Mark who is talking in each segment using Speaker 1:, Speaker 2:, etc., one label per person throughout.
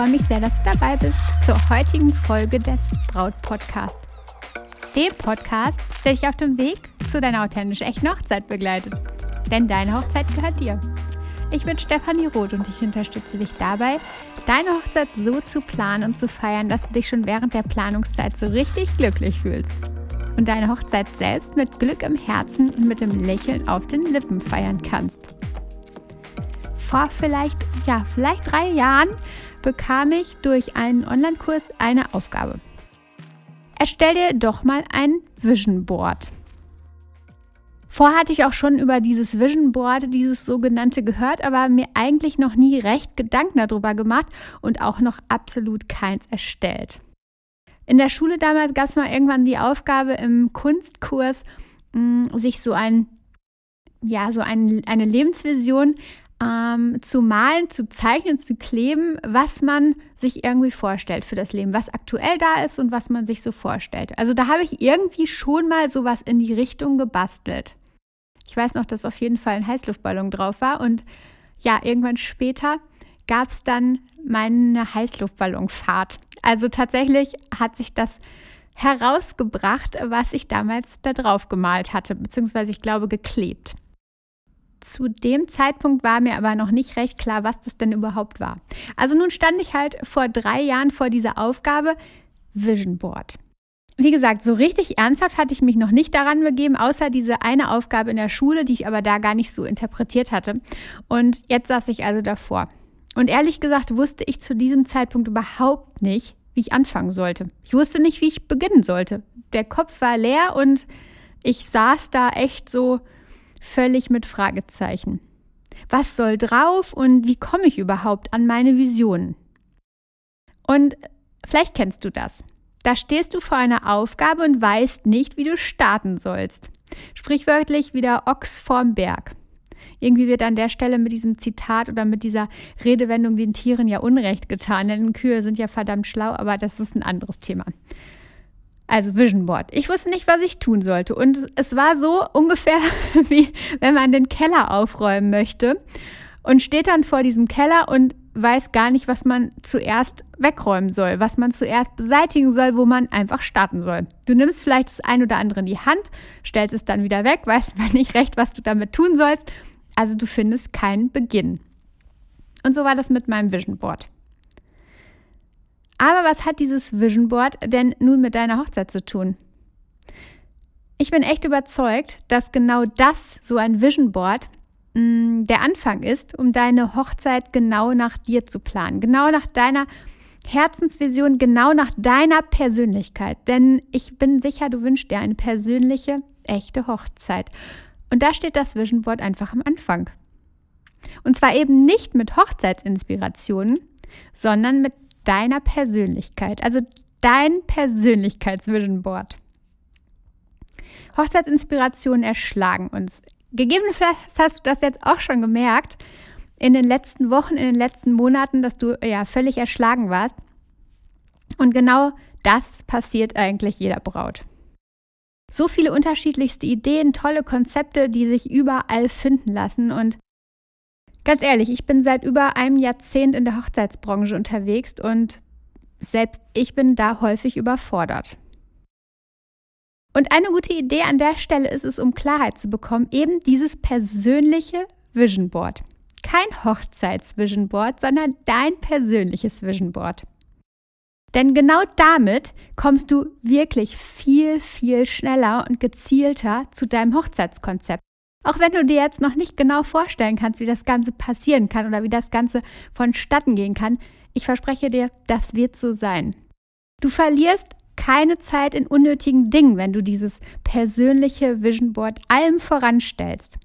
Speaker 1: freue mich sehr, dass du dabei bist zur heutigen Folge des Braut Podcast. Dem Podcast, der dich auf dem Weg zu deiner authentisch echten Hochzeit begleitet. Denn deine Hochzeit gehört dir. Ich bin Stefanie Roth und ich unterstütze dich dabei, deine Hochzeit so zu planen und zu feiern, dass du dich schon während der Planungszeit so richtig glücklich fühlst. Und deine Hochzeit selbst mit Glück im Herzen und mit dem Lächeln auf den Lippen feiern kannst vor vielleicht, ja, vielleicht drei Jahren bekam ich durch einen Online-Kurs eine Aufgabe. Erstell dir doch mal ein Vision Board. Vorher hatte ich auch schon über dieses Vision Board, dieses sogenannte gehört, aber mir eigentlich noch nie recht Gedanken darüber gemacht und auch noch absolut keins erstellt. In der Schule damals gab es mal irgendwann die Aufgabe im Kunstkurs, mm, sich so ein, ja, so ein, eine Lebensvision ähm, zu malen, zu zeichnen, zu kleben, was man sich irgendwie vorstellt für das Leben, was aktuell da ist und was man sich so vorstellt. Also da habe ich irgendwie schon mal sowas in die Richtung gebastelt. Ich weiß noch, dass auf jeden Fall ein Heißluftballon drauf war und ja, irgendwann später gab es dann meine Heißluftballonfahrt. Also tatsächlich hat sich das herausgebracht, was ich damals da drauf gemalt hatte, beziehungsweise ich glaube geklebt. Zu dem Zeitpunkt war mir aber noch nicht recht klar, was das denn überhaupt war. Also nun stand ich halt vor drei Jahren vor dieser Aufgabe Vision Board. Wie gesagt, so richtig ernsthaft hatte ich mich noch nicht daran begeben, außer diese eine Aufgabe in der Schule, die ich aber da gar nicht so interpretiert hatte. Und jetzt saß ich also davor. Und ehrlich gesagt wusste ich zu diesem Zeitpunkt überhaupt nicht, wie ich anfangen sollte. Ich wusste nicht, wie ich beginnen sollte. Der Kopf war leer und ich saß da echt so völlig mit Fragezeichen. Was soll drauf und wie komme ich überhaupt an meine Visionen? Und vielleicht kennst du das. Da stehst du vor einer Aufgabe und weißt nicht, wie du starten sollst. Sprichwörtlich wie der Ochs vorm Berg. Irgendwie wird an der Stelle mit diesem Zitat oder mit dieser Redewendung den Tieren ja Unrecht getan, denn Kühe sind ja verdammt schlau, aber das ist ein anderes Thema. Also Vision Board. Ich wusste nicht, was ich tun sollte. Und es war so ungefähr wie wenn man den Keller aufräumen möchte und steht dann vor diesem Keller und weiß gar nicht, was man zuerst wegräumen soll, was man zuerst beseitigen soll, wo man einfach starten soll. Du nimmst vielleicht das ein oder andere in die Hand, stellst es dann wieder weg, weißt aber nicht recht, was du damit tun sollst. Also du findest keinen Beginn. Und so war das mit meinem Vision Board. Aber was hat dieses Vision Board denn nun mit deiner Hochzeit zu tun? Ich bin echt überzeugt, dass genau das, so ein Vision Board, mm, der Anfang ist, um deine Hochzeit genau nach dir zu planen, genau nach deiner Herzensvision, genau nach deiner Persönlichkeit. Denn ich bin sicher, du wünschst dir eine persönliche, echte Hochzeit. Und da steht das Vision Board einfach am Anfang. Und zwar eben nicht mit Hochzeitsinspirationen, sondern mit deiner Persönlichkeit, also dein Persönlichkeitsvision Board. Hochzeitsinspirationen erschlagen uns. Gegebenenfalls hast du das jetzt auch schon gemerkt in den letzten Wochen, in den letzten Monaten, dass du ja völlig erschlagen warst. Und genau das passiert eigentlich jeder Braut. So viele unterschiedlichste Ideen, tolle Konzepte, die sich überall finden lassen. Und Ganz ehrlich, ich bin seit über einem Jahrzehnt in der Hochzeitsbranche unterwegs und selbst ich bin da häufig überfordert. Und eine gute Idee an der Stelle ist es, um Klarheit zu bekommen, eben dieses persönliche Vision Board. Kein Hochzeits-Vision Board, sondern dein persönliches Vision Board. Denn genau damit kommst du wirklich viel, viel schneller und gezielter zu deinem Hochzeitskonzept. Auch wenn du dir jetzt noch nicht genau vorstellen kannst, wie das Ganze passieren kann oder wie das Ganze vonstatten gehen kann, ich verspreche dir, das wird so sein. Du verlierst keine Zeit in unnötigen Dingen, wenn du dieses persönliche Vision Board allem voranstellst.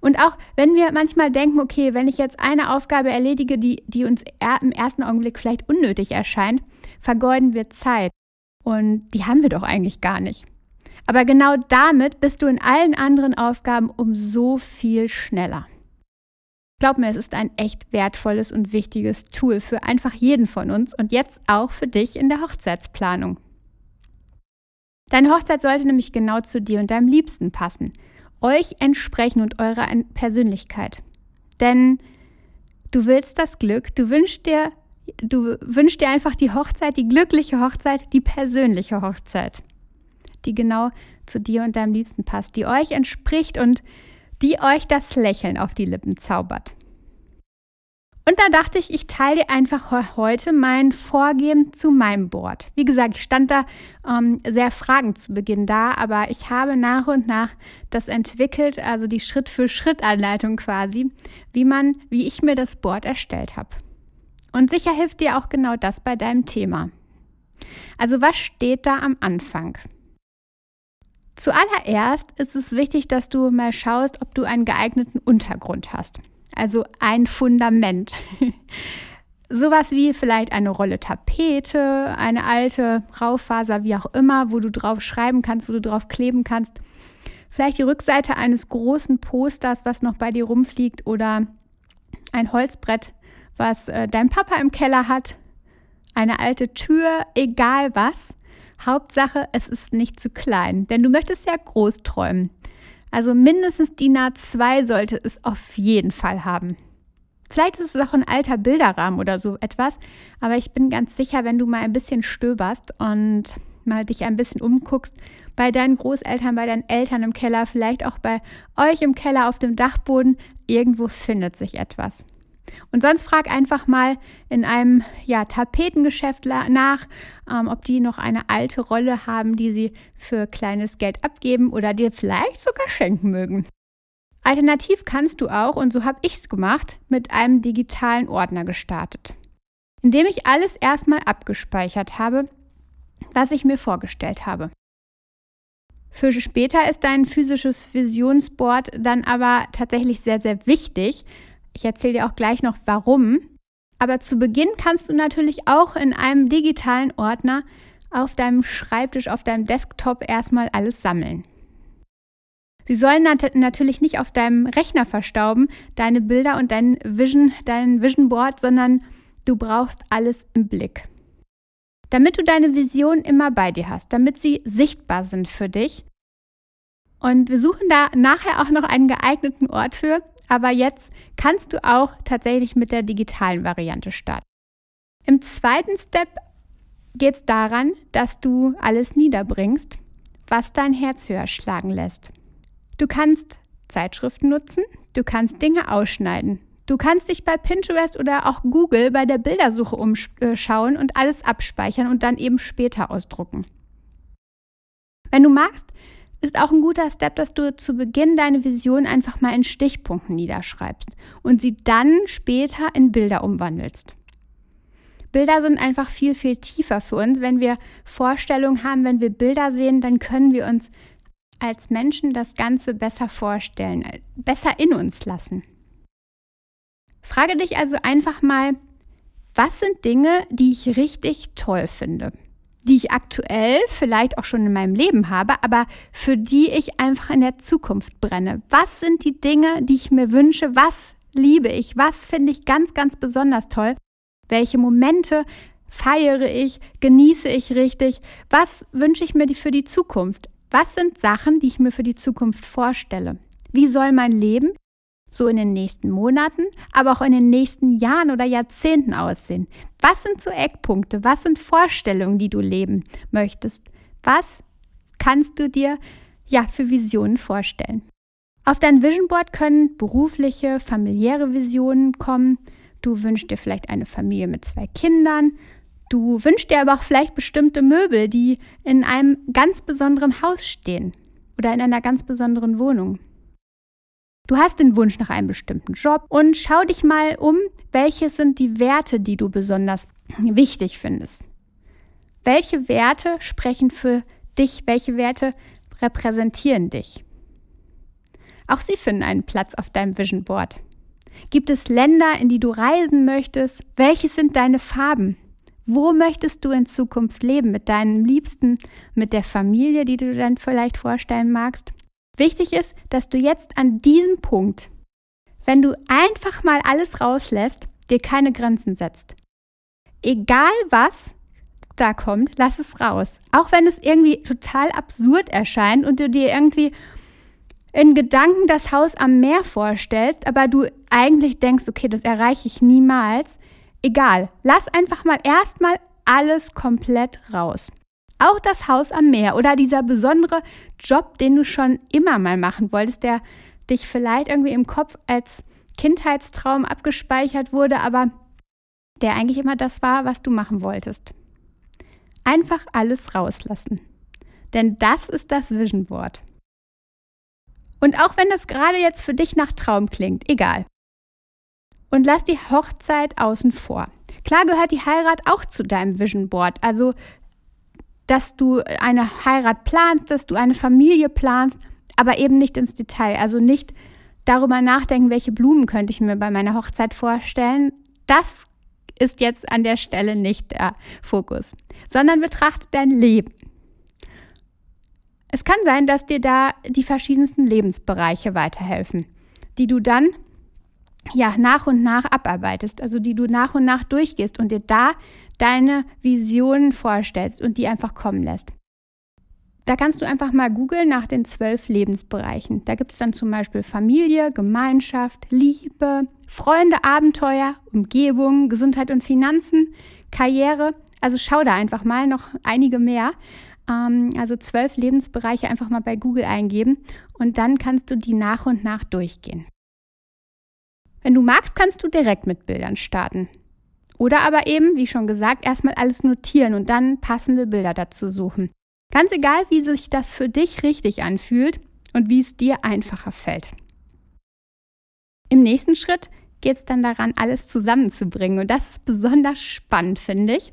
Speaker 1: Und auch wenn wir manchmal denken, okay, wenn ich jetzt eine Aufgabe erledige, die, die uns im ersten Augenblick vielleicht unnötig erscheint, vergeuden wir Zeit. Und die haben wir doch eigentlich gar nicht. Aber genau damit bist du in allen anderen Aufgaben um so viel schneller. Glaub mir, es ist ein echt wertvolles und wichtiges Tool für einfach jeden von uns und jetzt auch für dich in der Hochzeitsplanung. Deine Hochzeit sollte nämlich genau zu dir und deinem Liebsten passen, euch entsprechen und eurer Persönlichkeit. Denn du willst das Glück, du wünschst dir du wünschst dir einfach die Hochzeit, die glückliche Hochzeit, die persönliche Hochzeit, die genau zu dir und deinem Liebsten passt, die euch entspricht und die euch das Lächeln auf die Lippen zaubert. Und da dachte ich, ich teile dir einfach heute mein Vorgehen zu meinem Board. Wie gesagt, ich stand da ähm, sehr fragend zu Beginn da, aber ich habe nach und nach das entwickelt, also die Schritt-für-Schritt-Anleitung quasi, wie man, wie ich mir das Board erstellt habe. Und sicher hilft dir auch genau das bei deinem Thema. Also was steht da am Anfang? Zuallererst ist es wichtig, dass du mal schaust, ob du einen geeigneten Untergrund hast. Also ein Fundament. Sowas wie vielleicht eine Rolle Tapete, eine alte Raufaser, wie auch immer, wo du drauf schreiben kannst, wo du drauf kleben kannst. Vielleicht die Rückseite eines großen Posters, was noch bei dir rumfliegt, oder ein Holzbrett, was äh, dein Papa im Keller hat. Eine alte Tür, egal was. Hauptsache, es ist nicht zu klein, denn du möchtest ja groß träumen. Also mindestens DIN A2 sollte es auf jeden Fall haben. Vielleicht ist es auch ein alter Bilderrahmen oder so etwas, aber ich bin ganz sicher, wenn du mal ein bisschen stöberst und mal dich ein bisschen umguckst, bei deinen Großeltern, bei deinen Eltern im Keller, vielleicht auch bei euch im Keller auf dem Dachboden, irgendwo findet sich etwas. Und sonst frag einfach mal in einem ja, Tapetengeschäft nach, ähm, ob die noch eine alte Rolle haben, die sie für kleines Geld abgeben oder dir vielleicht sogar schenken mögen. Alternativ kannst du auch, und so habe ich es gemacht, mit einem digitalen Ordner gestartet, indem ich alles erstmal abgespeichert habe, was ich mir vorgestellt habe. Für später ist dein physisches Visionsboard dann aber tatsächlich sehr, sehr wichtig, ich erzähle dir auch gleich noch warum. Aber zu Beginn kannst du natürlich auch in einem digitalen Ordner auf deinem Schreibtisch, auf deinem Desktop erstmal alles sammeln. Sie sollen nat natürlich nicht auf deinem Rechner verstauben, deine Bilder und dein Vision, dein Vision Board, sondern du brauchst alles im Blick. Damit du deine Vision immer bei dir hast, damit sie sichtbar sind für dich. Und wir suchen da nachher auch noch einen geeigneten Ort für. Aber jetzt kannst du auch tatsächlich mit der digitalen Variante starten. Im zweiten Step geht es daran, dass du alles niederbringst, was dein Herz höher schlagen lässt. Du kannst Zeitschriften nutzen, du kannst Dinge ausschneiden. Du kannst dich bei Pinterest oder auch Google bei der Bildersuche umschauen und alles abspeichern und dann eben später ausdrucken. Wenn du magst, ist auch ein guter Step, dass du zu Beginn deine Vision einfach mal in Stichpunkten niederschreibst und sie dann später in Bilder umwandelst. Bilder sind einfach viel, viel tiefer für uns. Wenn wir Vorstellungen haben, wenn wir Bilder sehen, dann können wir uns als Menschen das Ganze besser vorstellen, besser in uns lassen. Frage dich also einfach mal, was sind Dinge, die ich richtig toll finde? Die ich aktuell vielleicht auch schon in meinem Leben habe, aber für die ich einfach in der Zukunft brenne. Was sind die Dinge, die ich mir wünsche? Was liebe ich? Was finde ich ganz, ganz besonders toll? Welche Momente feiere ich? Genieße ich richtig? Was wünsche ich mir für die Zukunft? Was sind Sachen, die ich mir für die Zukunft vorstelle? Wie soll mein Leben so in den nächsten Monaten, aber auch in den nächsten Jahren oder Jahrzehnten aussehen? Was sind so Eckpunkte? Was sind Vorstellungen, die du leben möchtest? Was kannst du dir ja für Visionen vorstellen? Auf dein Vision Board können berufliche, familiäre Visionen kommen. Du wünschst dir vielleicht eine Familie mit zwei Kindern. Du wünschst dir aber auch vielleicht bestimmte Möbel, die in einem ganz besonderen Haus stehen oder in einer ganz besonderen Wohnung. Du hast den Wunsch nach einem bestimmten Job und schau dich mal um, welche sind die Werte, die du besonders wichtig findest. Welche Werte sprechen für dich? Welche Werte repräsentieren dich? Auch sie finden einen Platz auf deinem Vision Board. Gibt es Länder, in die du reisen möchtest? Welche sind deine Farben? Wo möchtest du in Zukunft leben? Mit deinen Liebsten, mit der Familie, die du dann vielleicht vorstellen magst? Wichtig ist, dass du jetzt an diesem Punkt, wenn du einfach mal alles rauslässt, dir keine Grenzen setzt. Egal was da kommt, lass es raus. Auch wenn es irgendwie total absurd erscheint und du dir irgendwie in Gedanken das Haus am Meer vorstellst, aber du eigentlich denkst, okay, das erreiche ich niemals. Egal, lass einfach mal erstmal alles komplett raus. Auch das Haus am Meer oder dieser besondere Job, den du schon immer mal machen wolltest, der dich vielleicht irgendwie im Kopf als Kindheitstraum abgespeichert wurde, aber der eigentlich immer das war, was du machen wolltest. Einfach alles rauslassen. Denn das ist das Vision Board. Und auch wenn das gerade jetzt für dich nach Traum klingt, egal. Und lass die Hochzeit außen vor. Klar gehört die Heirat auch zu deinem Vision Board. Also dass du eine Heirat planst, dass du eine Familie planst, aber eben nicht ins Detail. Also nicht darüber nachdenken, welche Blumen könnte ich mir bei meiner Hochzeit vorstellen. Das ist jetzt an der Stelle nicht der Fokus, sondern betrachte dein Leben. Es kann sein, dass dir da die verschiedensten Lebensbereiche weiterhelfen, die du dann ja nach und nach abarbeitest, also die du nach und nach durchgehst und dir da deine Visionen vorstellst und die einfach kommen lässt. Da kannst du einfach mal googeln nach den zwölf Lebensbereichen. Da gibt es dann zum Beispiel Familie, Gemeinschaft, Liebe, Freunde, Abenteuer, Umgebung, Gesundheit und Finanzen, Karriere. Also schau da einfach mal noch einige mehr. Ähm, also zwölf Lebensbereiche einfach mal bei Google eingeben und dann kannst du die nach und nach durchgehen. Wenn du magst, kannst du direkt mit Bildern starten. Oder aber eben, wie schon gesagt, erstmal alles notieren und dann passende Bilder dazu suchen. Ganz egal, wie sich das für dich richtig anfühlt und wie es dir einfacher fällt. Im nächsten Schritt geht es dann daran, alles zusammenzubringen. Und das ist besonders spannend, finde ich.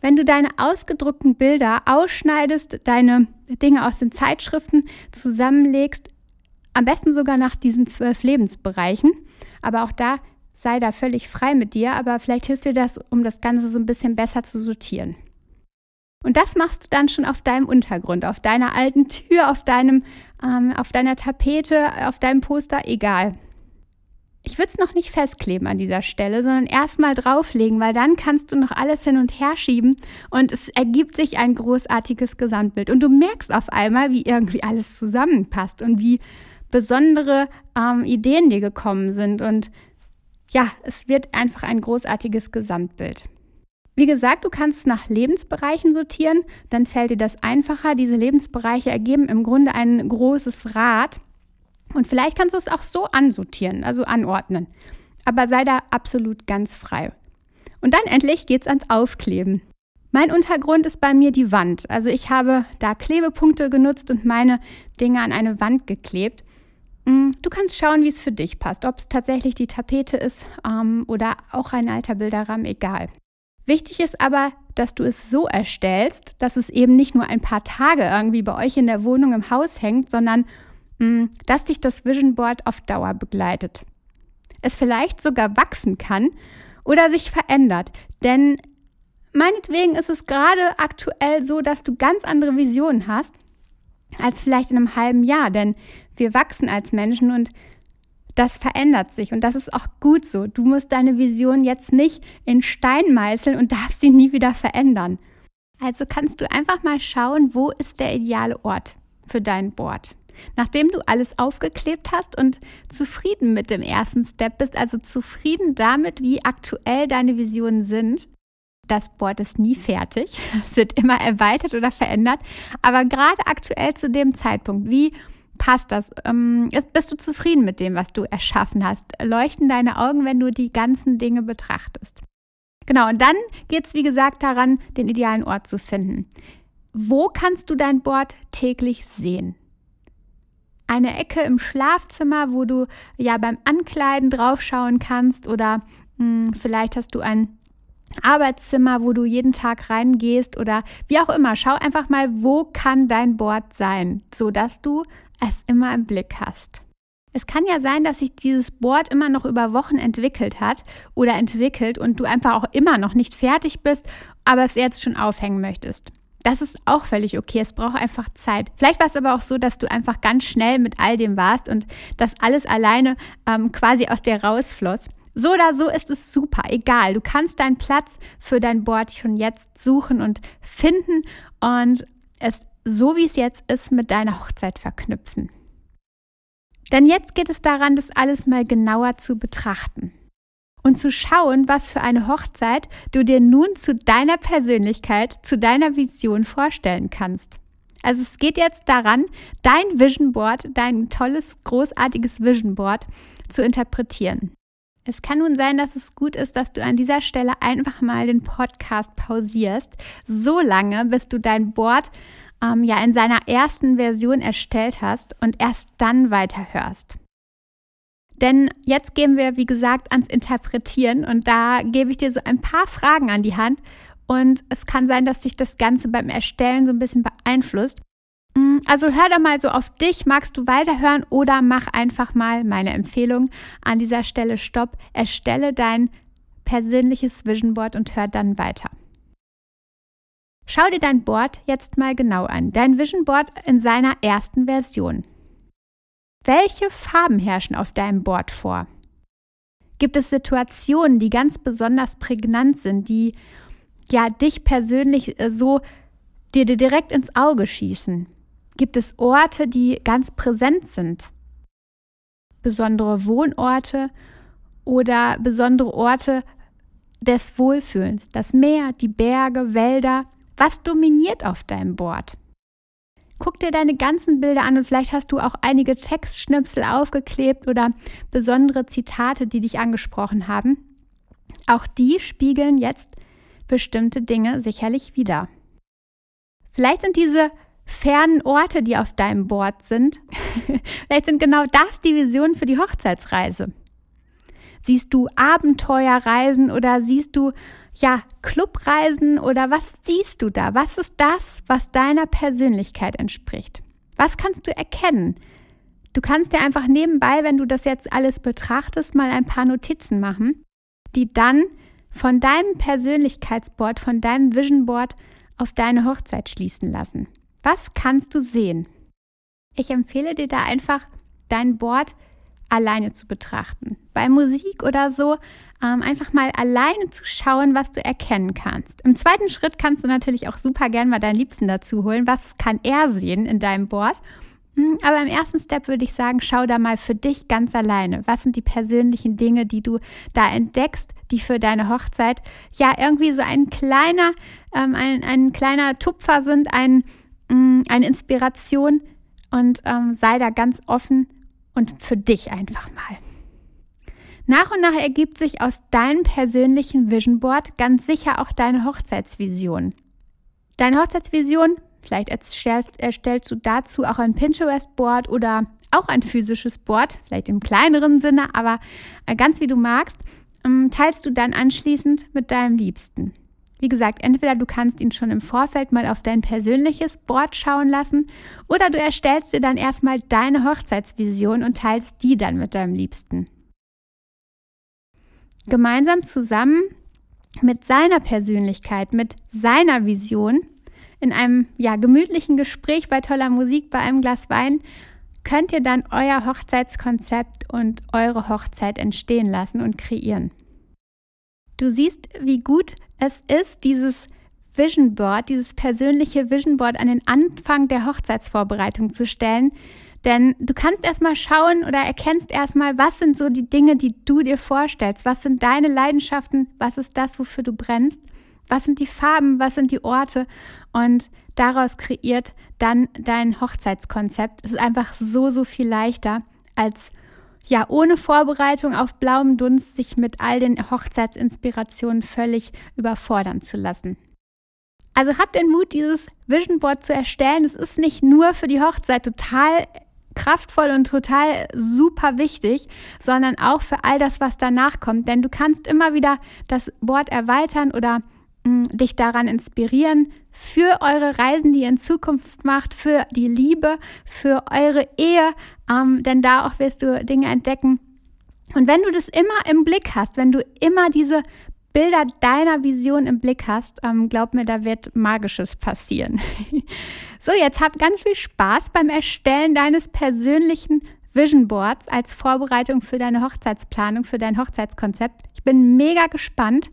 Speaker 1: Wenn du deine ausgedruckten Bilder ausschneidest, deine Dinge aus den Zeitschriften zusammenlegst, am besten sogar nach diesen zwölf Lebensbereichen, aber auch da sei da völlig frei mit dir, aber vielleicht hilft dir das, um das Ganze so ein bisschen besser zu sortieren. Und das machst du dann schon auf deinem Untergrund, auf deiner alten Tür, auf deinem, ähm, auf deiner Tapete, auf deinem Poster, egal. Ich würde es noch nicht festkleben an dieser Stelle, sondern erstmal drauflegen, weil dann kannst du noch alles hin und her schieben und es ergibt sich ein großartiges Gesamtbild. Und du merkst auf einmal, wie irgendwie alles zusammenpasst und wie besondere ähm, Ideen dir gekommen sind. Und ja, es wird einfach ein großartiges Gesamtbild. Wie gesagt, du kannst es nach Lebensbereichen sortieren, dann fällt dir das einfacher. Diese Lebensbereiche ergeben im Grunde ein großes Rad. Und vielleicht kannst du es auch so ansortieren, also anordnen. Aber sei da absolut ganz frei. Und dann endlich geht es ans Aufkleben. Mein Untergrund ist bei mir die Wand. Also ich habe da Klebepunkte genutzt und meine Dinge an eine Wand geklebt. Mm, du kannst schauen, wie es für dich passt, ob es tatsächlich die Tapete ist ähm, oder auch ein alter Bilderrahmen, egal. Wichtig ist aber, dass du es so erstellst, dass es eben nicht nur ein paar Tage irgendwie bei euch in der Wohnung im Haus hängt, sondern mh, mm, dass dich das Vision Board auf Dauer begleitet. Es vielleicht sogar wachsen kann oder sich verändert. Denn meinetwegen ist es gerade aktuell so, dass du ganz andere Visionen hast als vielleicht in einem halben Jahr. Denn wir wachsen als Menschen und das verändert sich und das ist auch gut so. Du musst deine Vision jetzt nicht in Stein meißeln und darfst sie nie wieder verändern. Also kannst du einfach mal schauen, wo ist der ideale Ort für dein Board. Nachdem du alles aufgeklebt hast und zufrieden mit dem ersten Step bist, also zufrieden damit, wie aktuell deine Visionen sind, das Board ist nie fertig. Es wird immer erweitert oder verändert. Aber gerade aktuell zu dem Zeitpunkt, wie passt das? Ähm, bist du zufrieden mit dem, was du erschaffen hast? Leuchten deine Augen, wenn du die ganzen Dinge betrachtest? Genau, und dann geht es, wie gesagt, daran, den idealen Ort zu finden. Wo kannst du dein Board täglich sehen? Eine Ecke im Schlafzimmer, wo du ja beim Ankleiden draufschauen kannst oder mh, hm, vielleicht hast du ein Arbeitszimmer, wo du jeden Tag reingehst oder wie auch immer. Schau einfach mal, wo kann dein Board sein, sodass du es immer im Blick hast. Es kann ja sein, dass sich dieses Board immer noch über Wochen entwickelt hat oder entwickelt und du einfach auch immer noch nicht fertig bist, aber es jetzt schon aufhängen möchtest. Das ist auch völlig okay. Es braucht einfach Zeit. Vielleicht war es aber auch so, dass du einfach ganz schnell mit all dem warst und das alles alleine ähm, quasi aus dir rausfloss. So oder so ist es super, egal. Du kannst deinen Platz für dein Board schon jetzt suchen und finden und es so wie es jetzt ist mit deiner Hochzeit verknüpfen. Denn jetzt geht es daran, das alles mal genauer zu betrachten. und zu schauen, was für eine Hochzeit du dir nun zu deiner Persönlichkeit, zu deiner Vision vorstellen kannst. Also es geht jetzt daran, dein Vision Board, dein tolles, großartiges Vision Board zu interpretieren. Es kann nun sein, dass es gut ist, dass du an dieser Stelle einfach mal den Podcast pausierst, so lange, bis du dein Board ähm, ja in seiner ersten Version erstellt hast und erst dann weiterhörst. Denn jetzt gehen wir, wie gesagt, ans Interpretieren und da gebe ich dir so ein paar Fragen an die Hand und es kann sein, dass sich das Ganze beim Erstellen so ein bisschen beeinflusst. Mm, also hör da mal so auf dich, magst du weiterhören oder mach einfach mal meine Empfehlung an dieser Stelle Stopp, erstelle dein persönliches Vision Board und hör dann weiter. Schau dir dein Board jetzt mal genau an, dein Vision Board in seiner ersten Version. Welche Farben herrschen auf deinem Board vor? Gibt es Situationen, die ganz besonders prägnant sind, die ja dich persönlich äh, so dir direkt ins Auge schießen? Gibt es Orte, die ganz präsent sind? Besondere Wohnorte oder besondere Orte des Wohlfühlens? Das Meer, die Berge, Wälder? Was dominiert auf deinem Board? Guck dir deine ganzen Bilder an und vielleicht hast du auch einige Textschnipsel aufgeklebt oder besondere Zitate, die dich angesprochen haben. Auch die spiegeln jetzt bestimmte Dinge sicherlich wieder. Vielleicht sind diese fernen Orte, die auf deinem Board sind, vielleicht sind genau das die Vision für die Hochzeitsreise. Siehst du Abenteuerreisen oder siehst du ja, Clubreisen oder was siehst du da? Was ist das, was deiner Persönlichkeit entspricht? Was kannst du erkennen? Du kannst dir einfach nebenbei, wenn du das jetzt alles betrachtest, mal ein paar Notizen machen, die dann von deinem Persönlichkeitsboard, von deinem Vision Board auf deine Hochzeit schließen lassen. Was kannst du sehen? Ich empfehle dir da einfach, dein Board alleine zu betrachten. Bei Musik oder so ähm, einfach mal alleine zu schauen, was du erkennen kannst. Im zweiten Schritt kannst du natürlich auch super gern mal deinen Liebsten dazu holen. Was kann er sehen in deinem Board? Hm, aber im ersten Step würde ich sagen, schau da mal für dich ganz alleine. Was sind die persönlichen Dinge, die du da entdeckst, die für deine Hochzeit ja irgendwie so ein kleiner, ähm, ein, ein kleiner Tupfer sind, ein, mh, hm, eine Inspiration und ähm, sei da ganz offen und für dich einfach mal. Nach und nach ergibt sich aus deinem persönlichen Vision Board ganz sicher auch deine Hochzeitsvision. Deine Hochzeitsvision, vielleicht erstellst, erstellst du dazu auch ein Pinterest-Board oder auch ein physisches Board, vielleicht im kleineren Sinne, aber ganz wie du magst, ähm, teilst du dann anschließend mit deinem Liebsten. Wie gesagt, entweder du kannst ihn schon im Vorfeld mal auf dein persönliches Board schauen lassen oder du erstellst dir dann erstmal deine Hochzeitsvision und teilst die dann mit deinem Liebsten gemeinsam zusammen mit seiner Persönlichkeit, mit seiner Vision in einem ja, gemütlichen Gespräch bei toller Musik, bei einem Glas Wein, könnt ihr dann euer Hochzeitskonzept und eure Hochzeit entstehen lassen und kreieren. Du siehst, wie gut es ist, dieses Vision Board, dieses persönliche Vision Board an den Anfang der Hochzeitsvorbereitung zu stellen, denn du kannst erstmal schauen oder erkennst erstmal, was sind so die Dinge, die du dir vorstellst, was sind deine Leidenschaften, was ist das, wofür du brennst, was sind die Farben, was sind die Orte? Und daraus kreiert dann dein Hochzeitskonzept. Es ist einfach so, so viel leichter als ja, ohne Vorbereitung auf blauem Dunst sich mit all den Hochzeitsinspirationen völlig überfordern zu lassen. Also habt den Mut, dieses Vision Board zu erstellen. Es ist nicht nur für die Hochzeit total kraftvoll und total super wichtig, sondern auch für all das, was danach kommt. Denn du kannst immer wieder das Board erweitern oder dich daran inspirieren für eure Reisen, die ihr in Zukunft macht, für die Liebe, für eure Ehe. Ähm, denn da auch wirst du Dinge entdecken. Und wenn du das immer im Blick hast, wenn du immer diese Bilder deiner Vision im Blick hast, ähm, glaub mir, da wird Magisches passieren. so, jetzt hab ganz viel Spaß beim Erstellen deines persönlichen Vision Boards als Vorbereitung für deine Hochzeitsplanung, für dein Hochzeitskonzept. Ich bin mega gespannt.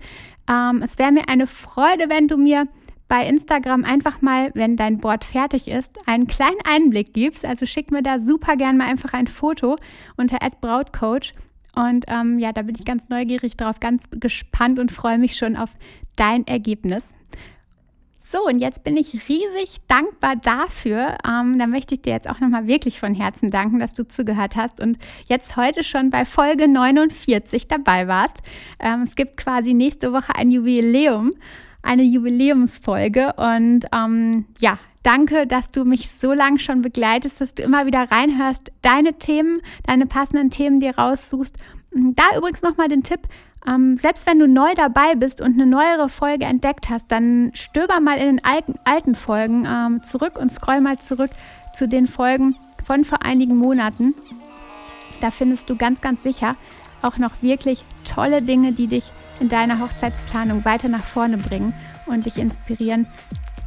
Speaker 1: Ähm, es wäre mir eine Freude, wenn du mir bei Instagram einfach mal, wenn dein Board fertig ist, einen kleinen Einblick gibst. Also schick mir da super gern mal einfach ein Foto unter @brautcoach Und ähm, ja, da bin ich ganz neugierig drauf, ganz gespannt und freue mich schon auf dein Ergebnis. So, und jetzt bin ich riesig dankbar dafür. Ähm, da möchte ich dir jetzt auch nochmal wirklich von Herzen danken, dass du zugehört hast und jetzt heute schon bei Folge 49 dabei warst. Ähm, es gibt quasi nächste Woche ein Jubiläum, eine Jubiläumsfolge. Und ähm, ja, danke, dass du mich so lange schon begleitest, dass du immer wieder reinhörst, deine Themen, deine passenden Themen dir raussuchst. Da übrigens nochmal den Tipp, ähm, selbst wenn du neu dabei bist und eine neuere Folge entdeckt hast, dann stöber mal in den alten, alten Folgen ähm, zurück und scroll mal zurück zu den Folgen von vor einigen Monaten. Da findest du ganz, ganz sicher auch noch wirklich tolle Dinge, die dich in deiner Hochzeitsplanung weiter nach vorne bringen und dich inspirieren,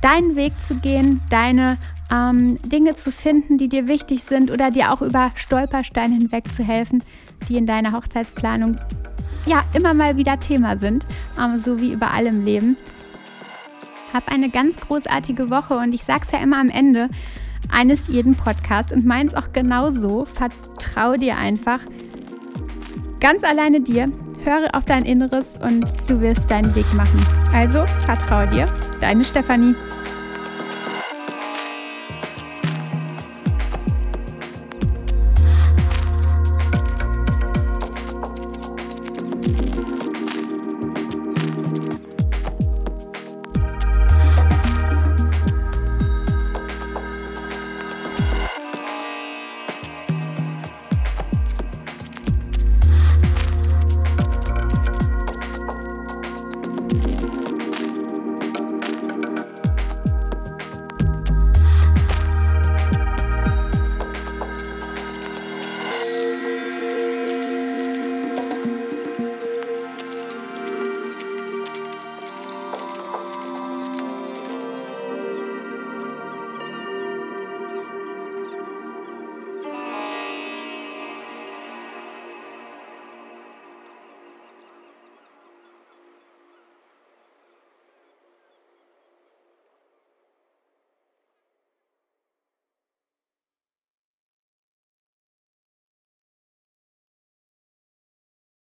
Speaker 1: deinen Weg zu gehen, deine ähm, Dinge zu finden, die dir wichtig sind oder dir auch über Stolpersteine hinweg zu helfen, die in deiner Hochzeitsplanung ja immer mal wieder Thema sind, ähm, so wie überall im Leben. Hab eine ganz großartige Woche und ich sag's ja immer am Ende eines jeden Podcasts und meins auch genauso. Vertrau dir einfach ganz alleine dir. Höre auf dein Inneres und du wirst deinen Weg machen. Also vertrau dir, deine Stefanie.